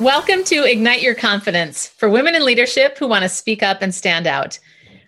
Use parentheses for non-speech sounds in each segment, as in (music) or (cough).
Welcome to Ignite Your Confidence for women in leadership who want to speak up and stand out.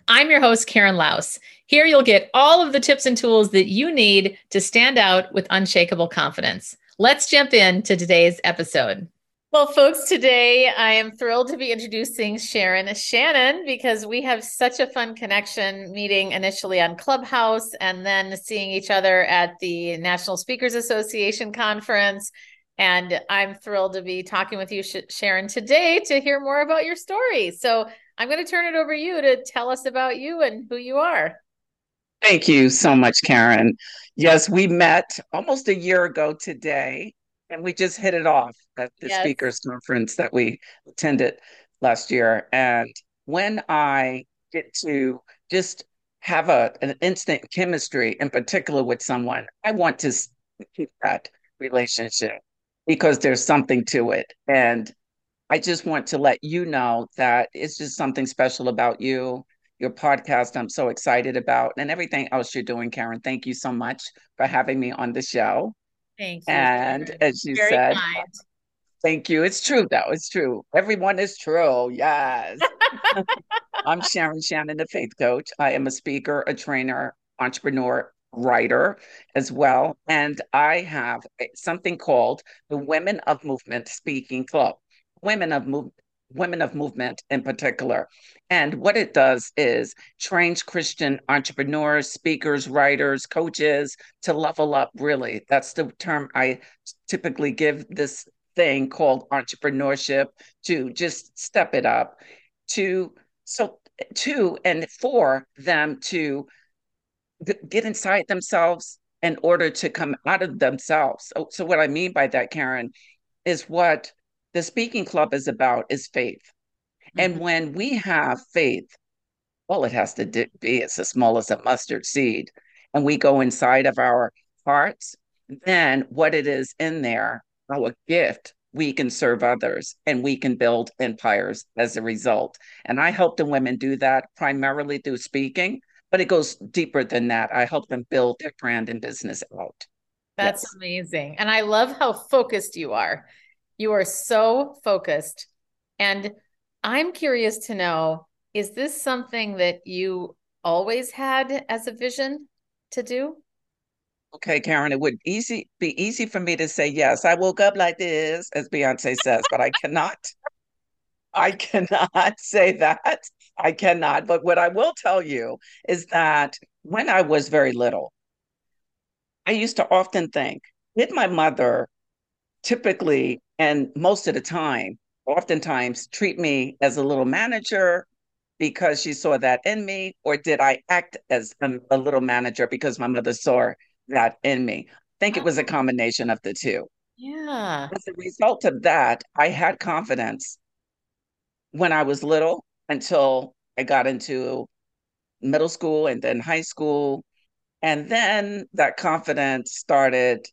I'm your host, Karen Laos. Here you'll get all of the tips and tools that you need to stand out with unshakable confidence. Let's jump into today's episode. Well, folks, today I am thrilled to be introducing Sharon Shannon because we have such a fun connection meeting initially on Clubhouse and then seeing each other at the National Speakers Association conference and I'm thrilled to be talking with you, Sharon, today to hear more about your story. So I'm going to turn it over to you to tell us about you and who you are. Thank you so much, Karen. Yes, we met almost a year ago today, and we just hit it off at the yes. speakers conference that we attended last year. And when I get to just have a an instant chemistry in particular with someone, I want to keep that relationship because there's something to it. And I just want to let you know that it's just something special about you, your podcast. I'm so excited about, and everything else you're doing, Karen. Thank you so much for having me on the show. Thank you. And as you Very said, kind. thank you. It's true, though. It's true. Everyone is true. Yes. (laughs) I'm Sharon Shannon, the faith coach. I am a speaker, a trainer, entrepreneur, writer as well. And I have eh, something called the Women of Movement Speaking Club. Women of Movement women of movement in particular. And what it does is trains Christian entrepreneurs, speakers, writers, coaches to level up, really. That's the term I typically give this thing called entrepreneurship to just step it up to so eh, to and for them to get inside themselves in order to come out of themselves. So, so what I mean by that, Karen, is what the speaking club is about is faith. Mm-hmm. And when we have faith, all it has to be is as small as a mustard seed, and we go inside of our hearts, then what it is in there, our gift, we can serve others and we can build empires as a result. And I help the women do that primarily through speaking, but it goes deeper than that. I help them build their brand and business out. That's yes. amazing. And I love how focused you are. You are so focused. And I'm curious to know is this something that you always had as a vision to do? Okay, Karen, it would easy be easy for me to say yes. I woke up like this, as Beyonce says, but I cannot. I cannot (laughs) say that. I cannot. But what I will tell you is that when I was very little, I used to often think, did my mother typically and most of the time, oftentimes treat me as a little manager because she saw that in me, or did I act as a, a little manager because my mother saw that in me? I think it was a combination of the two. Yeah. As a result of that, I had confidence when I was little until I got into middle school and then high school. And then that confidence started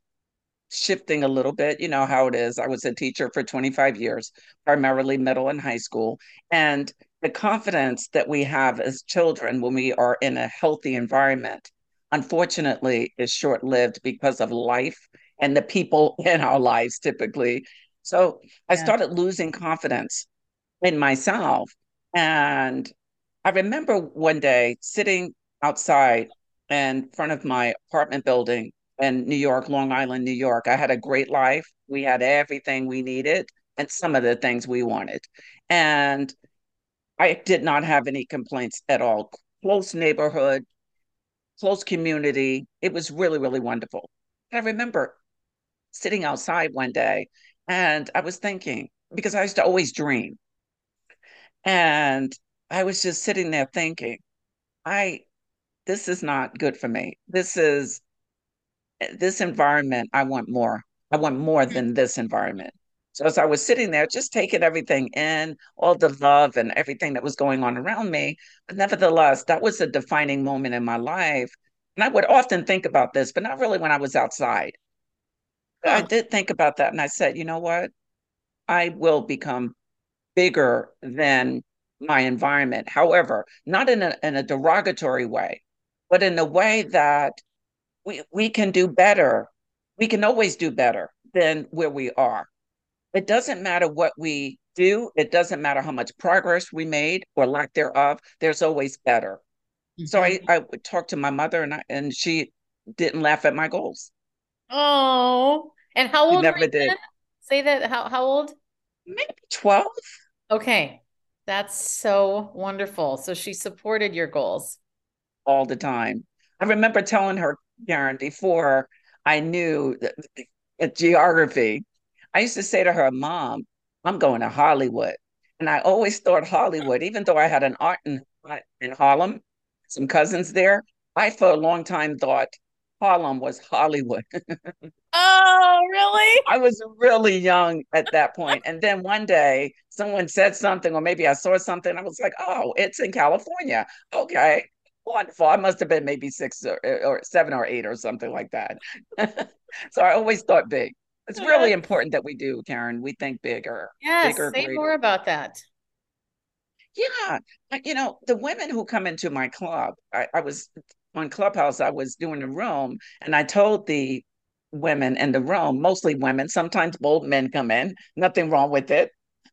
shifting a little bit. You know how it is. I was a teacher for 25 years, primarily middle and high school. And the confidence that we have as children when we are in a healthy environment, unfortunately, is short lived because of life and the people (laughs) in our lives typically. So I started losing confidence in myself. And I remember one day sitting outside in front of my apartment building in New York, Long Island, New York. I had a great life. We had everything we needed and some of the things we wanted. And I did not have any complaints at all. Close neighborhood, close community. It was really, really wonderful. I remember sitting outside one day and I was thinking, because I used to always dream. And I was just sitting there thinking, I, this is not good for me. This is, this environment, I want more. I want more mm. than this environment. So as I was sitting there, just taking everything in, all the love and everything that was going on around me, but nevertheless, that was a defining moment in my life. And I would often think about this, but not really when I was outside. Huh. I did think about that, and I said, you know what? I will become bigger than my environment. However, not in a, in a derogatory way, but in a way that we, we can do better. We can always do better than where we are. it doesn't matter what we do, it doesn't matter how much progress we made or lack thereof, there's always better. Mm-hmm. So I, mm-hmm. I would talk to my mother and I, and she didn't laugh at my goals. Oh, and how old? She never did. Say that. How how old? Maybe twelve. Okay, that's so wonderful. So she supported your goals all the time. I remember telling her, Karen, before I knew geography, I used to say to her, Mom, I'm going to Hollywood. And I always thought Hollywood, even though I had an art in, in Harlem, some cousins there, I for a long time thought Harlem was Hollywood. (laughs) oh, really? I was really young at that point. And then one day someone said something, or maybe I saw something. I was like, oh, it's in California. Okay. Wonderful. I must have been maybe six or, eh, or seven or eight or something like that. (laughs) so I always thought big. It's really important that we do, Karen. We think bigger. Yes, bigger, say greater. more about that. Yeah, you know the women who come into my club. I, I was on Clubhouse. I was doing a room, and I told the women in the room, mostly women. Sometimes bold men come in. Nothing wrong with it.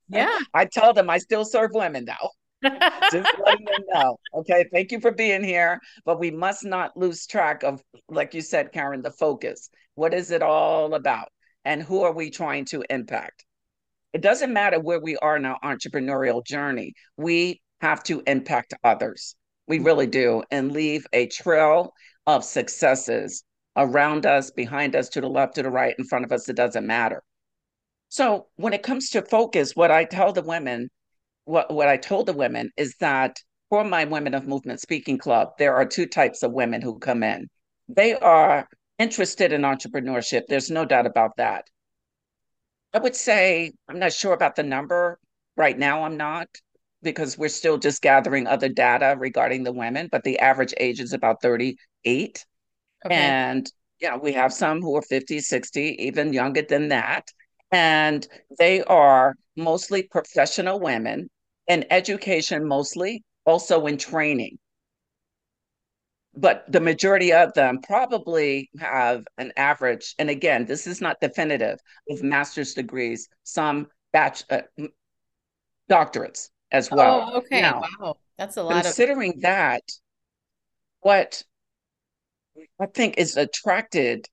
Yeah, I tell them I still serve women though. (laughs) Just letting them know. Okay, thank you for being here, but we must not lose track of, like you said, Karen, the focus. What is it all about? and who are we trying to impact? It doesn't matter where we are in our entrepreneurial journey. We have to impact others. We really do, and leave a trail of successes around us, behind us, to the left, to the right, in front of us. It doesn't matter. So when it comes to focus, what I tell the women, what, what I told the women is that for my Women of Movement Speaking Club, there are two types of women who come in. They are interested in entrepreneurship. There's no doubt about that. I would say, I'm not sure about the number. Right now, I'm not because we're still just gathering other data regarding the women, but the average age is about 38. Okay. And yeah, we have some who are 50, 60, even younger than that. And they are mostly professional women in education, mostly also in training but the majority of them probably have an average and again this is not definitive of master's degrees some batch uh, doctorates as well oh, okay now, wow that's a lot considering of- that what i think is attracted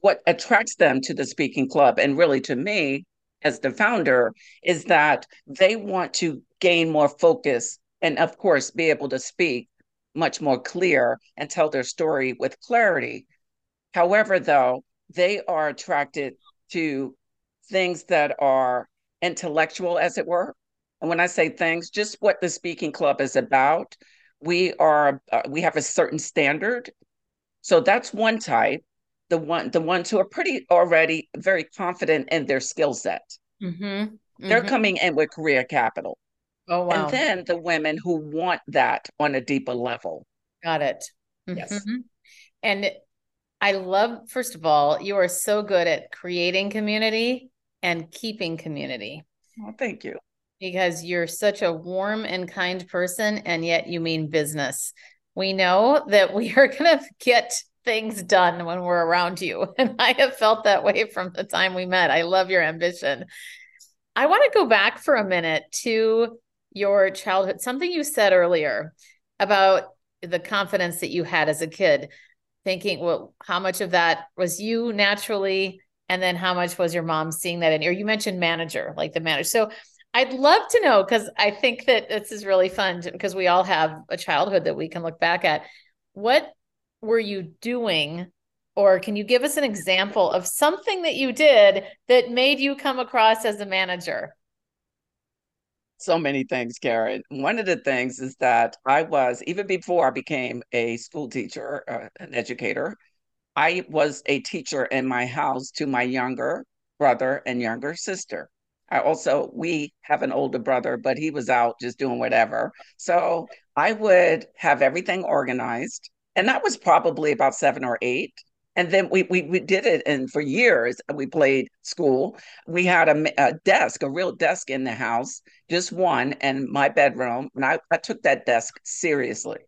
what attracts them to the speaking club and really to me as the founder is that they want to gain more focus and of course be able to speak much more clear and tell their story with clarity. However, though, they are attracted to things that are intellectual, as it were. And when I say things, just what the speaking club is about. We are uh, we have a certain standard, so that's one type. The one the ones who are pretty already very confident in their skill set. Mm-hmm. Mm-hmm. They're coming in with career capital. Oh, wow. And then the women who want that on a deeper level. Got it. Yes. Mm-hmm. And I love, first of all, you are so good at creating community and keeping community. Well, thank you. Because you're such a warm and kind person, and yet you mean business. We know that we are going to get things done when we're around you. (laughs) And I have felt that way from the time we met. I love your ambition. I want to go back for a minute to your childhood, something you said earlier about the confidence that you had as a kid, thinking, well, how much of that was you naturally? And then how much was your mom seeing that in? Or you mentioned manager, like the manager. So I'd love to know because I think that this is really fun because we all have a childhood that we can look back at. What were you doing? Or can you give us an example of something that you did that made you come across as a manager? so many things, Karen. One of the things is that I was, even before I became a school teacher, uh, an educator, I was a teacher in my house to my younger brother and younger sister. I also, we have an older brother, but he was out just doing whatever. So I would have everything organized. And that was probably about seven or eight. And then we, we we did it and for years uh, we played school. We had a, a, desk a real desk in the house just one and my bedroom and I, I took that desk seriously.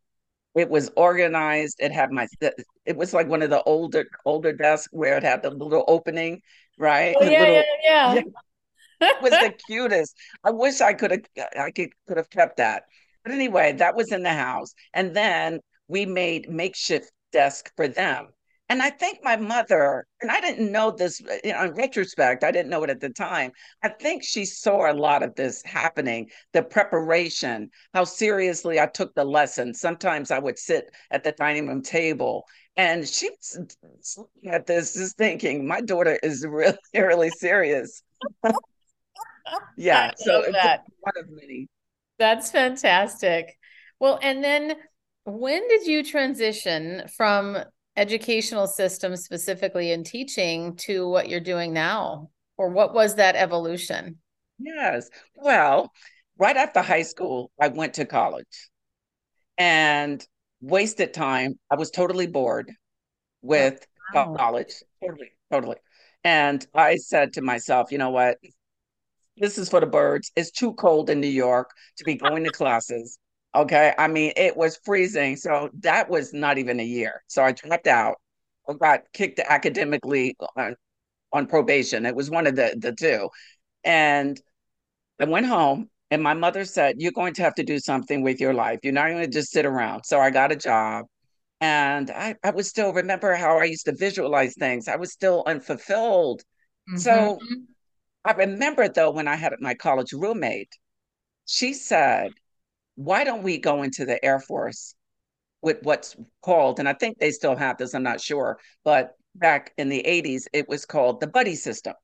It was organized it had my it was like one of the older older desks where it had the little opening right? Oh, yeah, little, yeah, yeah, it was the (laughs) cutest. I wish I could have I could could have kept that. But anyway, that was in the house. And then we made makeshift desk for them. And I think my mother, and I didn't know this you know, in retrospect, I didn't know it at the time. I think she saw a lot of this happening, the preparation, how seriously I took the lesson. Sometimes I would sit at the dining room table and she was looking at this, just thinking, my daughter is really, (laughs) really serious. (laughs) yeah. So that. one of many. That's fantastic. Well, and then when did you transition from educational system specifically in teaching to what you're doing now? Or what was that evolution? Yes. Well, right after high school, I went to college and wasted time. I was totally bored with oh, wow. college. Totally, totally. And I said to myself, you know what? This is for the birds. It's too cold in New York to be going to classes. Okay. I mean, it was freezing. So that was not even a year. So I dropped out. I got kicked academically on, on probation. It was one of the, the two. And I went home and my mother said, You're going to have to do something with your life. You're not going to just sit around. So I got a job. And I, I would still remember how I used to visualize things. I was still unfulfilled. Mm-hmm. So I remember though when I had my college roommate, she said, why don't we go into the Air Force with what's called, and I think they still have this, I'm not sure, but back in the 80s, it was called the buddy system.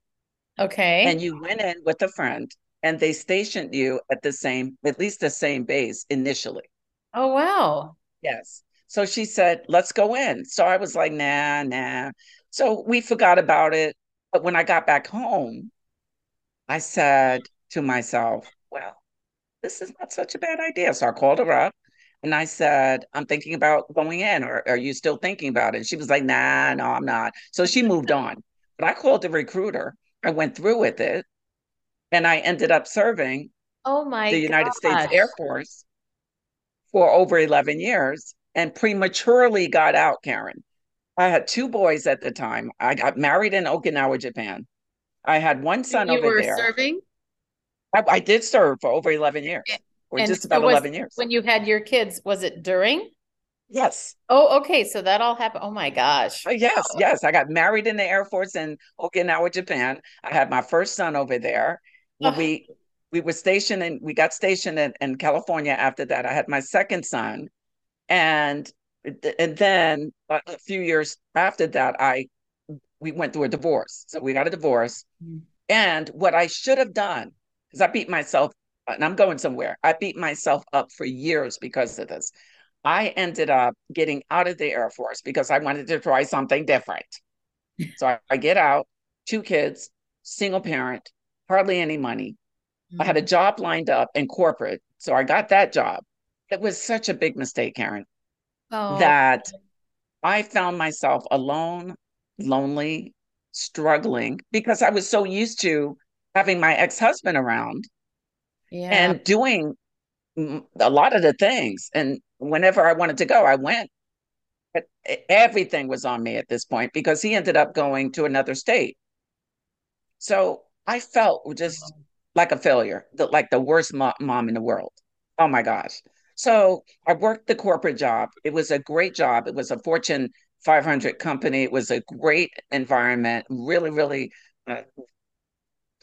Okay. And you went in with a friend and they stationed you at the same, at least the same base initially. Oh, wow. Yes. So she said, let's go in. So I was like, nah, nah. So we forgot about it. But when I got back home, I said to myself, well, this is not such a bad idea. So I called her up and I said, I'm thinking about going in, or are you still thinking about it? She was like, nah, no, I'm not. So she moved on. But I called the recruiter. I went through with it and I ended up serving oh my the United gosh. States Air Force for over 11 years and prematurely got out, Karen. I had two boys at the time. I got married in Okinawa, Japan. I had one son over there. you over were there. serving? I, I did serve for over 11 years, or and just about 11 years. When you had your kids, was it during? Yes. Oh, okay. So that all happened. Oh my gosh. Uh, yes, yes. I got married in the Air Force in Okinawa, Japan. I had my first son over there. When oh. we we were stationed and we got stationed in, in California after that. I had my second son. And and then a few years after that, I we went through a divorce. So we got a divorce. Mm. And what I should have done because I beat myself, and I'm going somewhere. I beat myself up for years because of this. I ended up getting out of the Air Force because I wanted to try something different. (laughs) so I, I, get out, two kids, single parent, hardly any money. Mm-hmm. I had a mm. job lined up in corporate. So I got that job. It was such a big mistake, Karen, oh. that I found myself alone, lonely, struggling because I was so used to having my ex-husband around yeah. and doing a lot of the things. And whenever i wanted to go i went. But everything was on me at this point because he ended up going to another state. So i felt just like a failure like the worst mo- mom in the world. Oh my gosh. So i worked the corporate job. It was a great job. It was a fortune 500 company it was a great environment really really uh,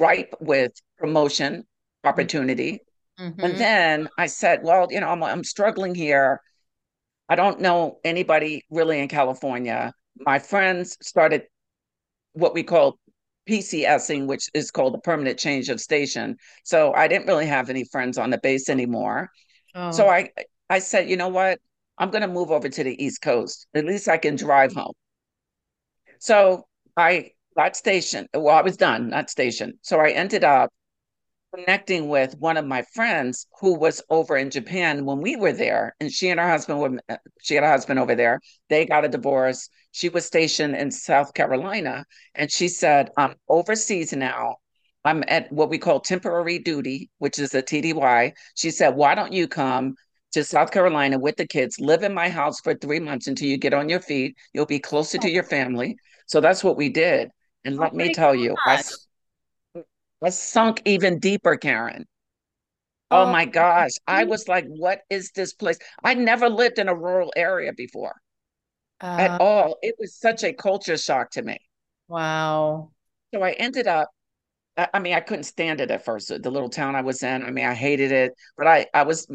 ripe with promotion opportunity. Mm-hmm. And then I said, well, you know, I'm, I'm struggling here. I don't know anybody really in California. My friends started what we call PCSing, which is called the permanent change of station. So I didn't really have any friends on the base anymore. Oh. So I I said, you know what? I'm going to move over to the East Coast. At least I can drive home. So I got stationed. Well, I was done, not stationed. So I ended up connecting with one of my friends who was over in Japan when we were there, and she and her husband were she had a husband over there. They got a divorce. She was stationed in South Carolina, and she said, "I'm overseas now. I'm at what we call temporary duty, which is a TDY." She said, "Why don't you come?" To South Carolina with the kids, live in my house for three months until you get on your feet. You'll be closer to your family. So that's what we did. And let oh me tell gosh. you, I, I sunk even deeper, Karen. Oh, oh my gosh. I was like, what is this place? I never lived in a rural area before uh, at all. It was such a culture shock to me. Wow. So I ended up, I mean, I couldn't stand it at first. The little town I was in, I mean, I hated it, but I, I was,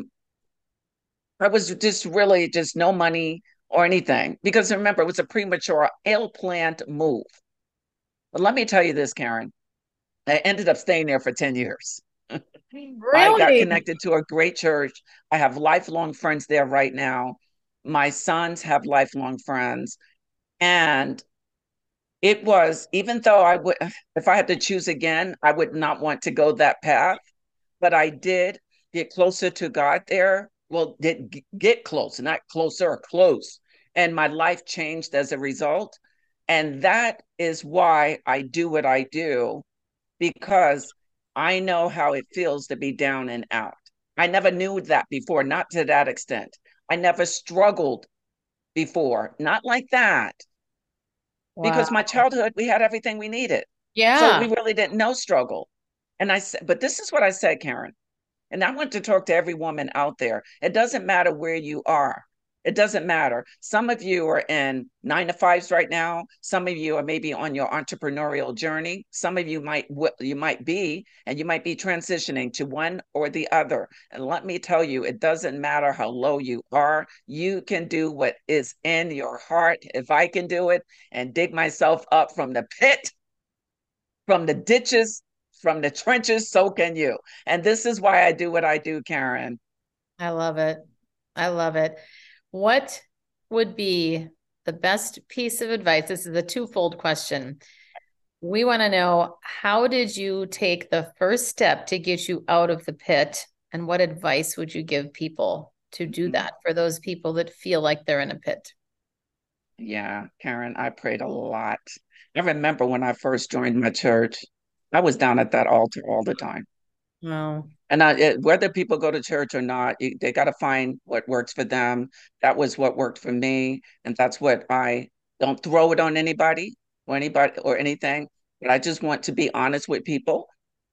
I was just really just no money or anything because remember, it was a premature, ill planned move. But let me tell you this, Karen. I ended up staying there for 10 years. Really? (laughs) I got connected to a great church. I have lifelong friends there right now. My sons have lifelong friends. And it was, even though I would, (sighs) if I had to choose again, I would not want to go that path. But I did get closer to God there. Well, did get close, not closer, or close. And my life changed as a result. And that is why I do what I do, because I know how it feels to be down and out. I never knew that before, not to that extent. I never struggled before, not like that. Wow. Because my childhood, we had everything we needed. Yeah. So we really didn't know struggle. And I said, but this is what I said, Karen. And I want to talk to every woman out there. It doesn't matter where you are. It doesn't matter. Some of you are in nine to fives right now. Some of you are maybe on your entrepreneurial journey. Some of you might you might be, and you might be transitioning to one or the other. And let me tell you, it doesn't matter how low you are. You can do what is in your heart. If I can do it and dig myself up from the pit, from the ditches, from the (laughs) trenches, so can you. And this is why I do what I do, Karen. I love it. I love it. What would be the best piece of advice? This is a twofold question. We want to know how did you take the first step to get you out of the pit? And what advice would you give people to do mm-hmm. that for those people that feel like they're in a pit? Yeah, Karen, I prayed a lot. I remember when I first joined my church, I was down at that altar all the time. Wow. And I, it, whether people go to church or not, they got to find what works for them. That was what worked for me, and that's what I don't throw it on anybody or anybody or anything. But I just want to be honest with people.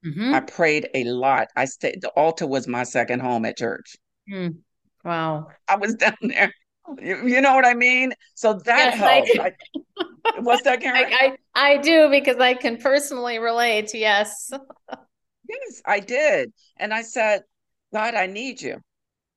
Mm-hmm. I prayed a lot. I stayed. The altar was my second home at church. Mm. Wow. I was (laughs) down there. You, you, know what I mean? So that yes, helped. I, what's that, Karen? I, I, I do because I can personally relate. Yes. Yes, I did. And I said, God, I need you.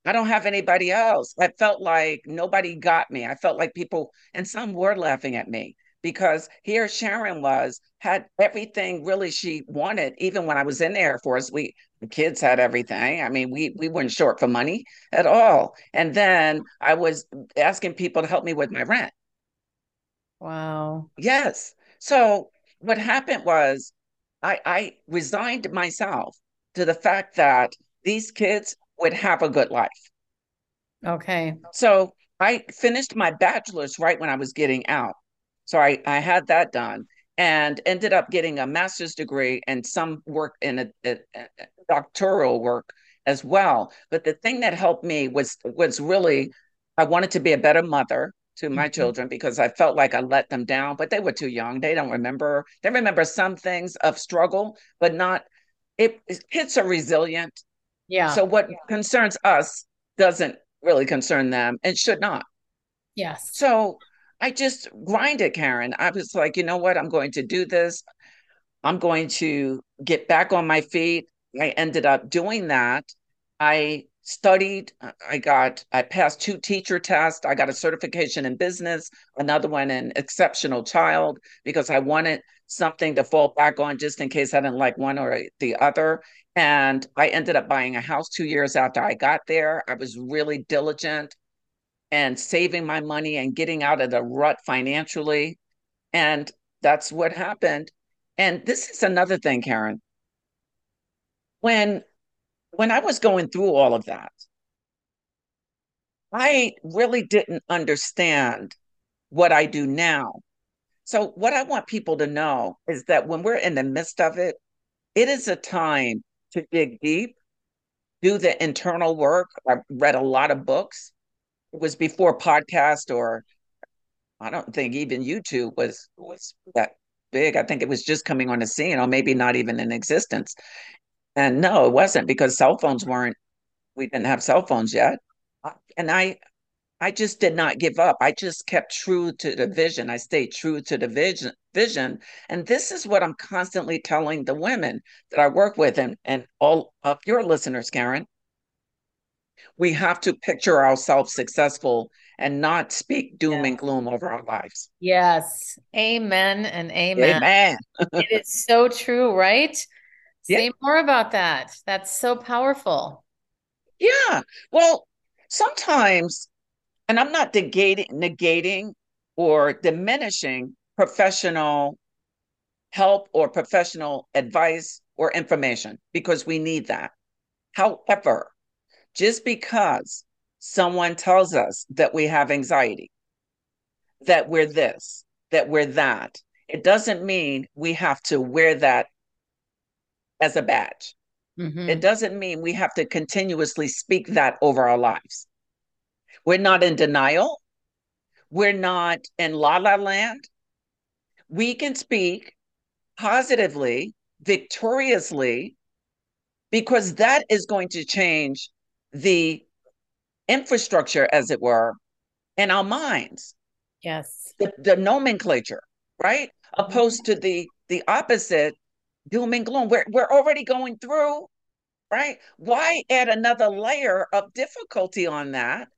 I don't have anybody else. I felt like nobody got me. I felt like people, and some were laughing at me because here Sharon was, had everything really she wanted. Even when I was in the Air Force, we the kids had everything. I mean, we we weren't short for money at all. And then I was asking people to help me with my rent. Wow. Yes. So what happened was I, I resigned myself to the fact that these kids would have a good life. Okay. So I finished my bachelor's right when I was getting out. So I, I had that done and ended up getting a master's degree and some work in a, a, a doctoral work as well. But the thing that helped me was was really I wanted to be a better mother to my mm-hmm. children because I felt like I let them down, but they were too young. They don't remember. They remember some things of struggle, but not. It kids are resilient. Yeah. So what yeah. concerns us doesn't really concern them and should not. Yes. So I just grinded, Karen. I was like, you know what? I'm going to do this. I'm going to get back on my feet. I ended up doing that. I studied uh, i got i passed two teacher tests. I got a certification in business another one in exceptional child because i wanted something to fall back on just in case i didn't like one or the other. And i ended up buying a house two years after i got there. I was really diligent and saving my money and getting out of the rut financially. And that's what happened. And this is another thing karen. When when I was going through all of that, I really didn't understand what I do now. So, what I want people to know is that when we're in the midst of it, it is a time to dig deep, do the internal work. I read a lot of books. It was before podcast or I don't think even YouTube was was that big. I think it was just coming on the scene, or maybe not even in existence. And no, it wasn't because cell phones weren't. We didn't have cell phones yet, and I, I just did not give up. I just kept true to the vision. I stayed true to the vision. Vision, and this is what I'm constantly telling the women that I work with, and and all of your listeners, Karen. We have to picture ourselves successful and not speak doom and gloom over our lives. Yes. Amen and amen. Amen. it is so true, right? Say yeah. more about that. That's so powerful. Yeah. Well, sometimes, and I'm not negating, negating or diminishing professional help or professional advice or information because we need that. However, just because someone tells us that we have anxiety, that we're this, that we're that, it doesn't mean we have to wear that as a badge. Mm-hmm. It doesn't mean we have to continuously speak that over our lives. We're not in denial. We're not in la la land. We can speak positively, victoriously, because that is going to change the infrastructure, as it were, in our minds. Yes. The, the nomenclature, right? Opposed to the the opposite, doom and gloom. We're we're already going through, right? Why add another layer of difficulty on that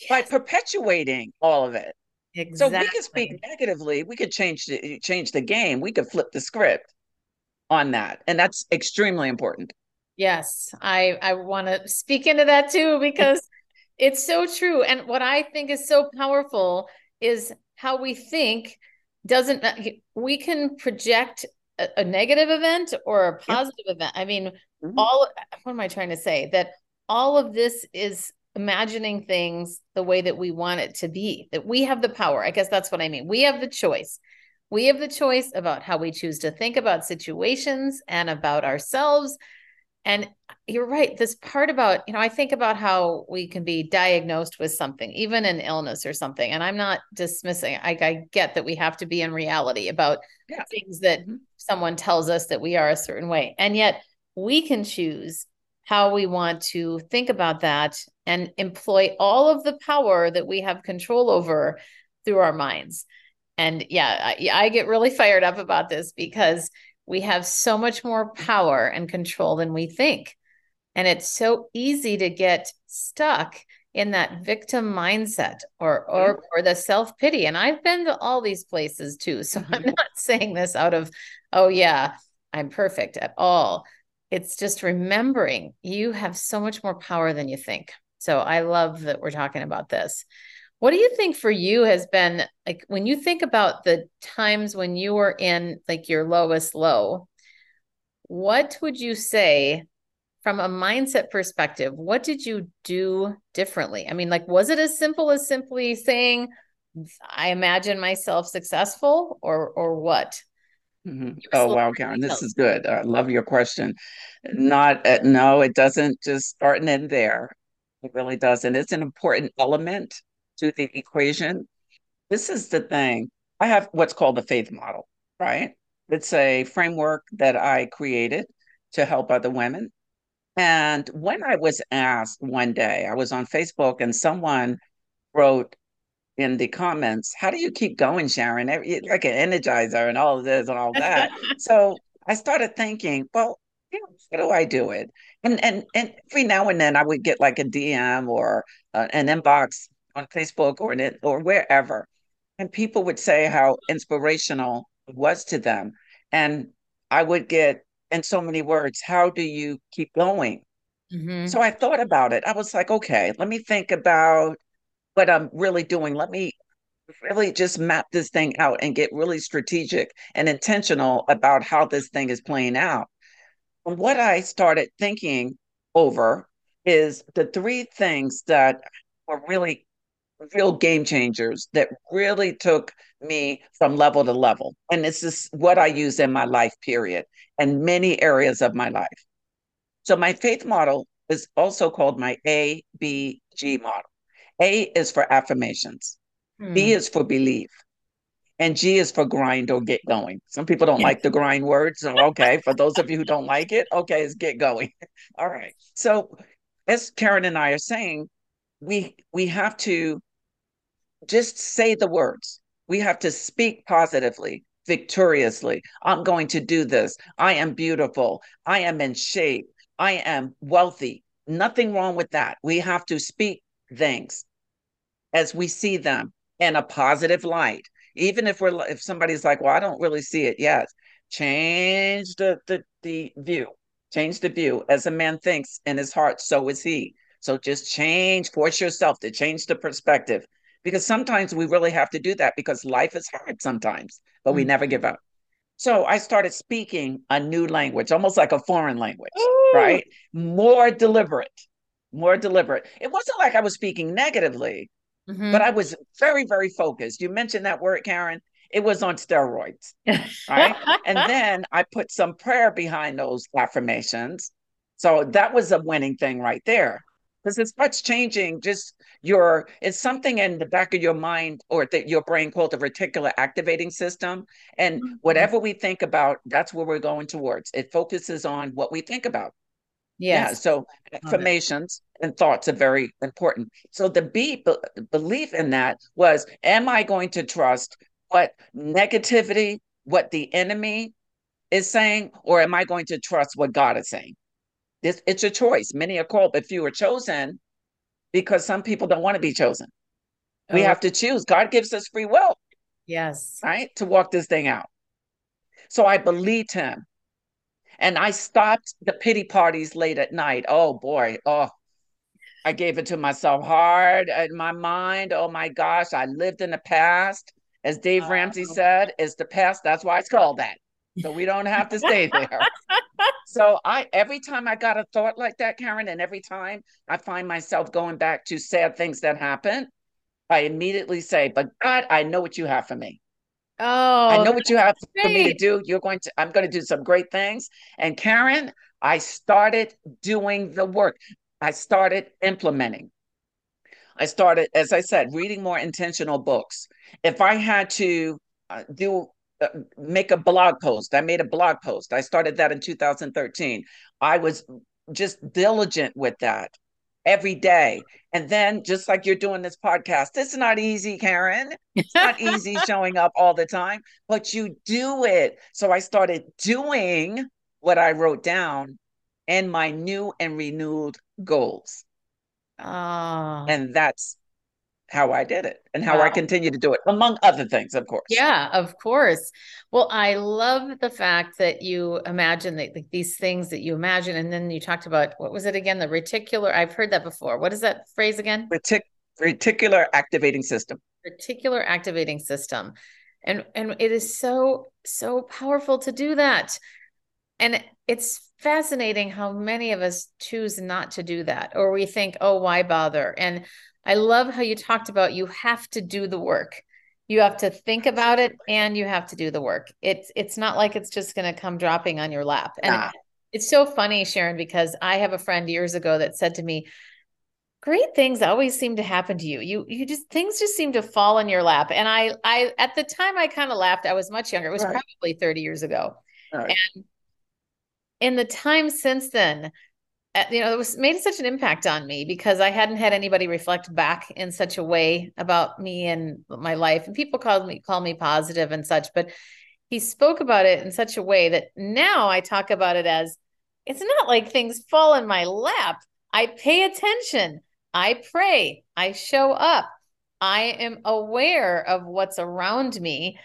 yes. by perpetuating all of it? Exactly. So we can speak negatively. We could change the change the game. We could flip the script on that, and that's extremely important. Yes, I I want to speak into that too because (laughs) it's so true. And what I think is so powerful is how we think doesn't we can project a, a negative event or a positive yep. event. I mean, mm-hmm. all what am I trying to say? That all of this is imagining things the way that we want it to be, that we have the power. I guess that's what I mean. We have the choice. We have the choice about how we choose to think about situations and about ourselves and you're right. This part about, you know, I think about how we can be diagnosed with something, even an illness or something. And I'm not dismissing, I, I get that we have to be in reality about yeah. things that mm-hmm. Someone tells us that we are a certain way. And yet we can choose how we want to think about that and employ all of the power that we have control over through our minds. And yeah, I, I get really fired up about this because we have so much more power and control than we think. And it's so easy to get stuck in that victim mindset or or mm-hmm. or the self-pity. And I've been to all these places too. So mm-hmm. I'm not saying this out of, oh yeah, I'm perfect at all. It's just remembering you have so much more power than you think. So I love that we're talking about this. What do you think for you has been like when you think about the times when you were in like your lowest low? What would you say from a mindset perspective? What did you do differently? I mean, like, was it as simple as simply saying, I imagine myself successful or or what? Mm-hmm. Oh wow, Karen, this is good. I love your question. Not uh, no, it doesn't just start and end there. It really doesn't. It's an important element to the equation. This is the thing. I have what's called the faith model, right? It's a framework that I created to help other women. And when I was asked one day, I was on Facebook and someone wrote in the comments, How do you keep going, Sharon? Like an energizer and all of this and all that. (laughs) so I started thinking, well, you know, how do I do it? And and and every now and then I would get like a DM or uh, an inbox on Facebook or in or wherever, and people would say how inspirational it was to them, and I would get in so many words, how do you keep going? Mm-hmm. So I thought about it. I was like, okay, let me think about what I'm really doing. Let me really just map this thing out and get really strategic and intentional about how this thing is playing out. And what I started thinking over is the three things that were really real game changers that really took me from level to level. And this is what I use in my life, period, and many areas of my life. So my faith model is also called my ABG model. A is for affirmations. Hmm. B is for belief. And G is for grind or get going. Some people don't like the grind word. So, okay, for those of you who don't like it, okay, it's get going. (laughs) All right. So, as Karen and I are saying, we we have to just say the words. We have to speak positively, victoriously. I'm going to do this. I am beautiful. I am in shape. I am wealthy. Nothing wrong with that. We have to speak things as we see them in a positive light. Even if we're if somebody's like, well, I don't really see it yet, change the the the view. Change the view. As a man thinks in his heart, so is he. So just change, force yourself to change the perspective. Because sometimes we really have to do that because life is hard sometimes, but we mm-hmm. never give up. So I started speaking a new language, almost like a foreign language, Ooh. right? More deliberate, more deliberate. It wasn't like I was speaking negatively, mm-hmm. but I was very, very focused. You mentioned that word, Karen. It was on steroids, right? and (laughs) then I put some prayer behind those affirmations. So that was a winning thing right there because it starts changing just your it's something in the back of your mind or that your brain called the reticular activating system. And mm-hmm. whatever we think about that's where we're going towards. It focuses on what we think about. Yes. yeah so affirmations and thoughts are very important. So the be- belief in that was am i going to trust what negativity what the enemy is saying or am i going to trust what god is saying this it's a choice. Many are called, but few are chosen because some people don't want to be chosen. Oh. We have to choose. God gives us free will. Yes. Right? To walk this thing out. So I believed him. And I stopped the pity parties late at night. Oh boy. Oh, I gave it to myself hard in my mind. Oh my gosh, I lived in the past. As Dave Ramsey said, it's the past. That's why it's called that. So we don't have to stay (laughs) there. so I every time I got a thought like that, Karen, and every time I find myself going back to sad things that happen, I immediately say, But God, I know what you have for me. Oh, I know what you have great. for me to do. You're going to, I'm going to do some great things. And Karen, I started doing the work. I started implementing. I started, as I said, reading more intentional books. If I had to uh, do Uh, make a blog post. I made a blog post. I started that in 2013. I was just diligent with that every day. And then, just like you're doing this podcast, it's not easy, Karen. It's not (laughs) easy showing up all the time, but you do it. So I started doing what I wrote down and my new and renewed goals. Oh. And that's how I did it and how wow. I continue to do it, among other things, of course. Yeah, of course. Well, I love the fact that you imagine that like, these things that you imagine, and then you talked about what was it again? The reticular. I've heard that before. What is that phrase again? Retic- reticular activating system. Reticular activating system, and and it is so so powerful to do that, and it's fascinating how many of us choose not to do that, or we think, oh, why bother? And I love how you talked about you have to do the work. You have to think about it and you have to do the work. It's it's not like it's just going to come dropping on your lap. And nah. it's so funny, Sharon, because I have a friend years ago that said to me, great things always seem to happen to you. You you just things just seem to fall in your lap. And I I at the time I kind of laughed. I was much younger. It was right. probably 30 years ago. Right. And in the time since then, Uh, you know, it was made such an impact on me because I hadn't had anybody reflect back in such a way about me and my life. And people called me call me positive and such, but he spoke about it in such a way that now I talk about it as it's not like things fall in my lap. I pay attention. I pray. I show up. I am aware of what's around me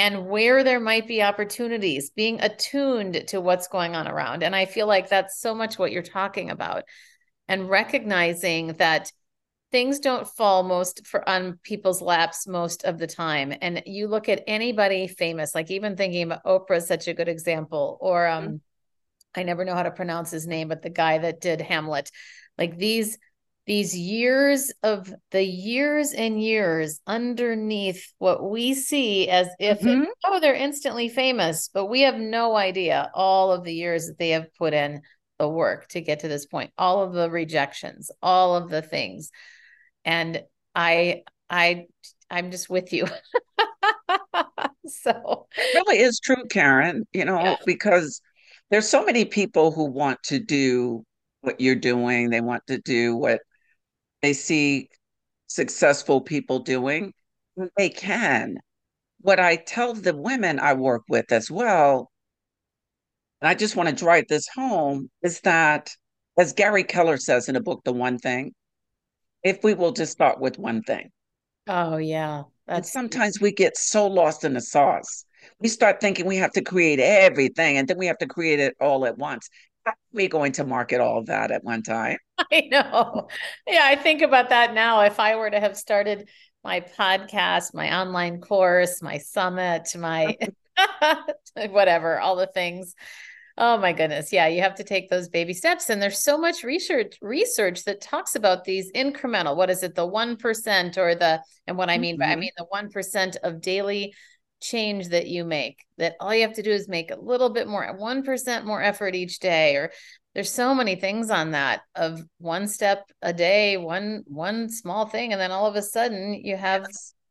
and where there might be opportunities, being attuned to what's going on around. And I feel like that's so much what you're talking about. And recognizing that things don't fall most for on people's laps most of the time. And you look at anybody famous, like even thinking about Oprah is such a good example, or um, mm-hmm. I never know how to pronounce his name, but the guy that did Hamlet. Like these these years of the years and years underneath what we see as if mm-hmm. oh they're instantly famous but we have no idea all of the years that they have put in the work to get to this point all of the rejections all of the things and i i i'm just with you (laughs) so it really is true, Karen, you know, yeah. because there's so many people who want to do what you're doing. They want to do what they see successful people doing. They can. What I tell the women I work with as well, and I just want to drive this home, is that, as Gary Keller says in a book, The One Thing, if we will just start with one thing. Oh, yeah. That's... And sometimes we get so lost in the sauce. We start thinking we have to create everything and then we have to create it all at once. How are we going to market all of that at one time? (laughs) I know. Yeah, I think about that now. If I were to have started my podcast, my online course, my summit, my (laughs) (laughs) whatever, all the things. Oh my goodness. Yeah, you have to take those baby steps. And there's so much research research that talks about these incremental. What is it? The 1% or the and what I mean mm-hmm. by I mean the 1% of daily change that you make. That all you have to do is make a little bit more, 1% more effort each day or there's so many things on that of one step a day, one one small thing and then all of a sudden you have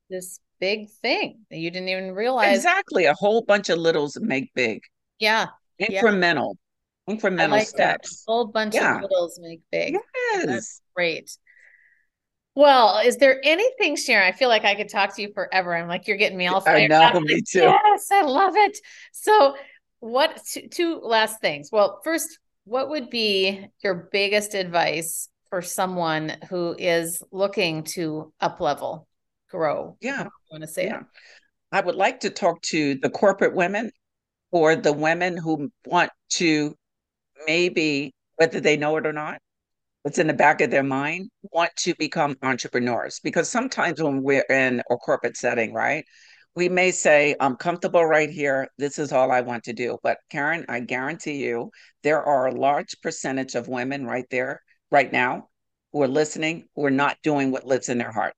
this big thing that you didn't even realize. Exactly, a whole bunch of littles make big. Yeah, incremental yeah. incremental like steps a whole bunch yeah. of littles make big yes That's great well, is there anything, Sharon? I feel like I could talk to you forever. I'm like, you're getting me all fired I know, me too. Yes, I love it. So, what two, two last things? Well, first, what would be your biggest advice for someone who is looking to up level, grow? Yeah, I want to say yeah. It. I would like to talk to the corporate women or the women who want to maybe, whether they know it or not, it's in the back of their mind, want to become entrepreneurs. Because sometimes when we're in a corporate setting, right, we may say, I'm comfortable right here. This is all I want to do. But Karen, I guarantee you, there are a large percentage of women right there, right now, who are listening, who are not doing what lives in their heart.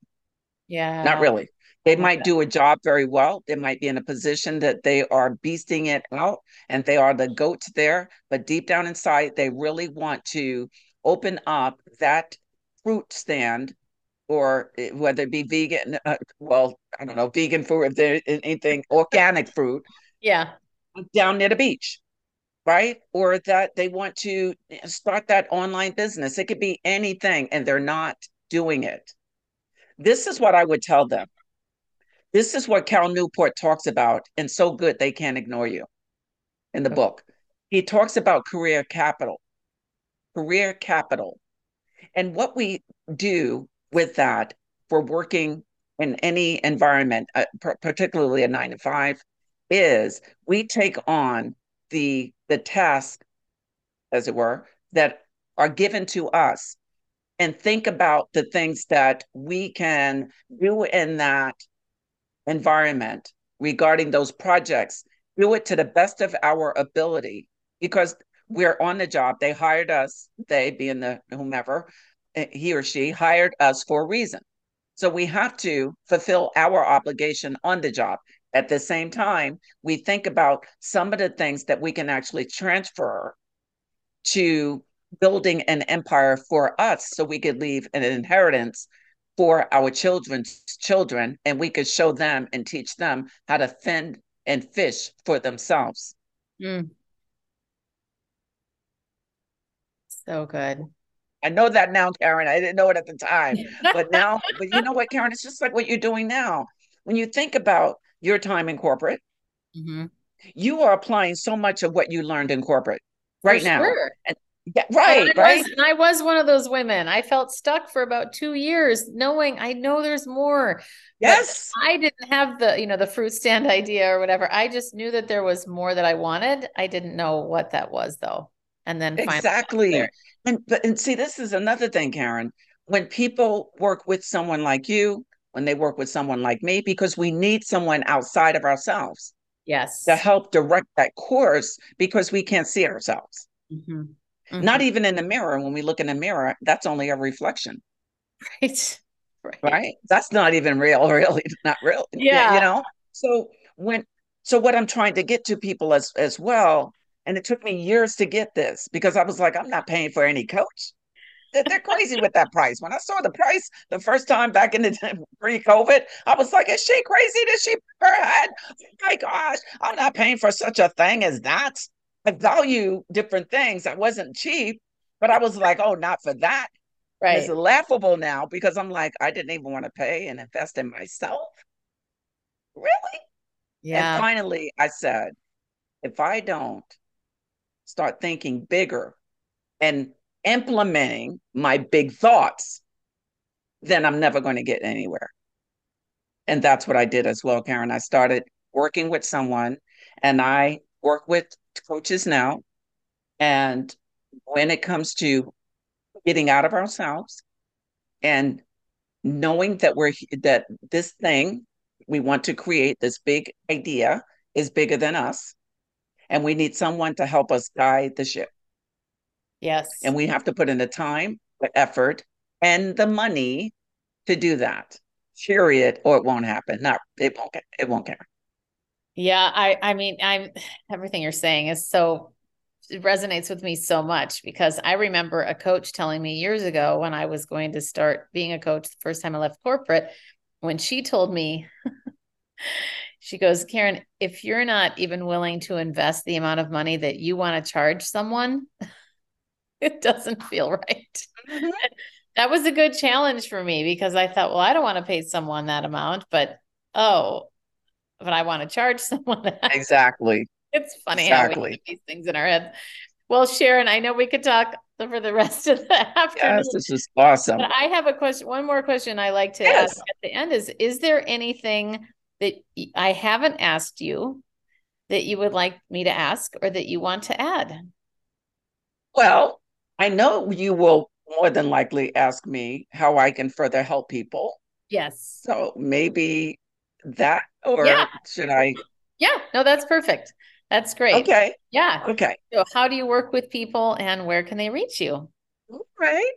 Yeah. Not really. They might do a job very well. They might be in a position that they are beasting it out and they are the goats there. But deep down inside, they really want to open up that fruit stand or eh, whether it be vegan, uh, well, I don't know, vegan food, if there's anything organic fruit. Yeah. Down near the beach, right? Or that they want to eh, start that online business. It could be anything and they're not doing it. This is what I would tell them this is what Cal Newport talks about, and so good they can't ignore you in the book. He talks about career capital, career capital. And what we do with that for working in any environment, uh, particularly a nine to five, is we take on the the task, as it were, that are given to us and think about the things that we can do in that environment regarding those projects, do it to the best of our ability because we're on the job. They hired us, they being the whomever, eh, he or she hired us for a reason. So we have to fulfill our obligation on the job. At the same time, we think about some of the things that we can actually transfer to building an empire for us so we could leave an inheritance for our children's children and we could show them and teach them how to fend and fish for themselves. Mm. So good. I know that now, Karen. I didn't know it at the time, (laughs) but now, but you know what, Karen? It's just like what you're doing now. When you think about your time in corporate, mm-hmm. you are applying so much of what you learned in corporate right now. And, yeah, right, and right. Was, and I was one of those women. I felt stuck for about two years, knowing I know there's more. Yes. I didn't have the, you know, the fruit stand (laughs) idea or whatever. I just knew that there was more that I wanted. I didn't know what that was though. And then exactly. And but and see, this is another thing, Karen. When people work with someone like you, when they work with someone like me, because we need someone outside of ourselves. Yes. To help direct that course because we can't see ourselves. Mm-hmm. Mm-hmm. Not even in the mirror. When we look in the mirror, that's only a reflection. Right. (laughs) Right. right? That's not even real, (laughs) really. Not real. Yeah. You know? So when so what I'm trying to get to people as as well, and it took me years to get this because I was like, I'm not paying for any coach. they're crazy with that price. When I saw the price the first time back in the (laughs) pre-COVID, I was like, "Is she crazy? Did she her head? Oh my gosh, I'm not paying for such a thing as that." I value different things. I wasn't cheap, but I was like, "Oh, not for that." Right. It's laughable now because I'm like, I didn't even want to pay and invest in myself. Really? Yeah. And finally, I said, if I don't start thinking bigger and implementing my big thoughts, then I'm never going to get anywhere. And that's what I did as well, Karen. I started working with someone and I work with coaches now. And when it comes to getting out of ourselves and knowing that we're that this thing we want to create this big idea is bigger than us and we need someone to help us guide the ship. Yes. And we have to put in the time the effort and the money to do that. Period. Or it won't happen. Not it won't it won't care yeah i i mean i'm everything you're saying is so it resonates with me so much because I remember a coach telling me years ago when I was going to start being a coach the first time I left corporate, when she told me, (laughs) she goes, Karen, if you're not even willing to invest the amount of money that you want to charge someone, (laughs) it doesn't feel right. Mm-hmm. (laughs) that was a good challenge for me because I thought, well, I don't want to pay someone that amount, but oh, but I want to charge (laughs) someone that. Exactly. It's funny exactly. how we these things in our heads. Well, Sharon, I know we could talk for the rest of the afternoon. Yes, this is awesome. But I have a question. One more question I like to yes. ask at the end is: Is there anything that I haven't asked you that you would like me to ask, or that you want to add? Well, I know you will more than likely ask me how I can further help people. Yes. So maybe that, or yeah. should I? Yeah, no, that's perfect. That's great. Okay. Yeah. Okay. So, how do you work with people and where can they reach you? All right.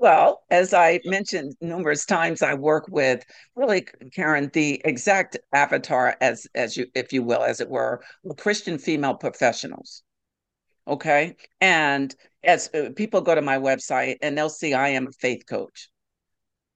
Well, as I mentioned numerous times, I work with really, Karen, the exact avatar, as as you, if you will, as it were, Christian female professionals. Okay, and as uh, people go to my website and they'll see I am a faith coach,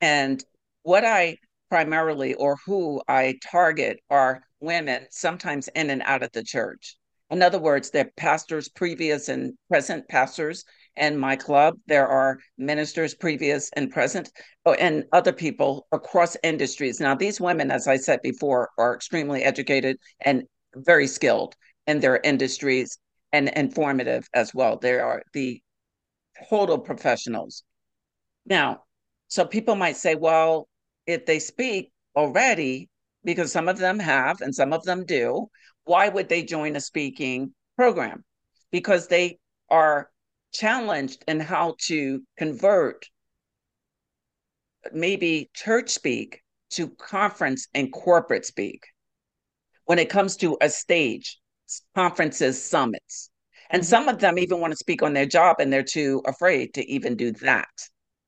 and what I primarily or who I target are women, sometimes in and out of the church. In other words, they're pastors, previous and present pastors in my club. There are ministers, previous and present, oh, and other people across industries. Now, these women, as I said before, are extremely educated and very skilled in their industries and informative as well. They are the total professionals. Now, so people might say, well, if they speak already, because some of them have and some of them do, why would they join a speaking program? Because they are challenged in how to convert maybe church speak to conference and corporate speak when it comes to a stage, conferences, summits. And mm-hmm. some of them even want to speak on their job and they're too afraid to even do that.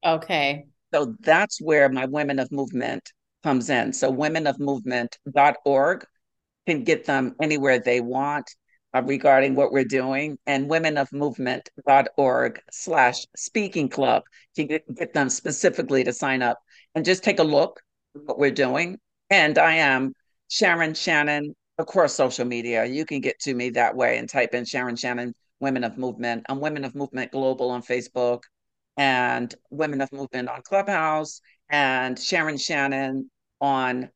Okay. So that's where my Women of Movement comes in. So womenofmovement.org can get them anywhere they want uh, regarding what we're doing. And womenofmovement.org slash speaking club to get, them specifically to sign up and just take a look what we're doing. And I am Sharon Shannon across social media. You can get to me that way and type in Sharon Shannon, Women of Movement. I'm Women of Movement Global on Facebook and Women of Movement on Clubhouse and Sharon Shannon on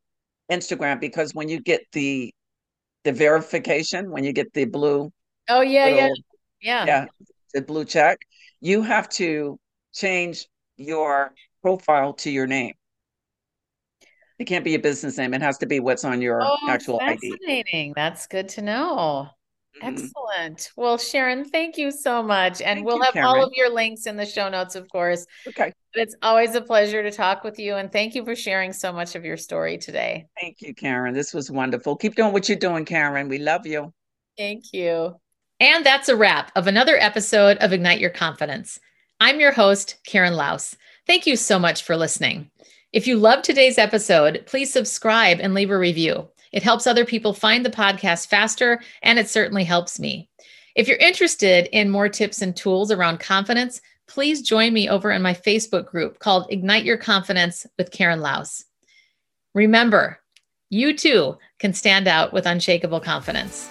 Instagram because when you get the the verification when you get the blue. Oh yeah, little, yeah, yeah, yeah, the blue check. You have to change your profile to your name. It can't be a business name. It has to be what's on your oh, actual fascinating. ID. That's good to know. Mm-hmm. Excellent. Well, Sharon, thank you so much. And thank we'll you, have all of your links in the show notes, of course. Okay. It's always a pleasure to talk with you. And thank you for sharing so much of your story today. Thank you, Karen. This was wonderful. Keep doing what you're doing, Karen. We love you. Thank you. And that's a wrap of another episode of Ignite Your Confidence. I'm your host, Karen Laos. Thank you so much for listening. If you loved today's episode, please subscribe and leave a review. It helps other people find the podcast faster, and it certainly helps me. If you're interested in more tips and tools around confidence, please join me over in my Facebook group called Ignite Your Confidence with Karen Laos. Remember, you too can stand out with unshakable confidence.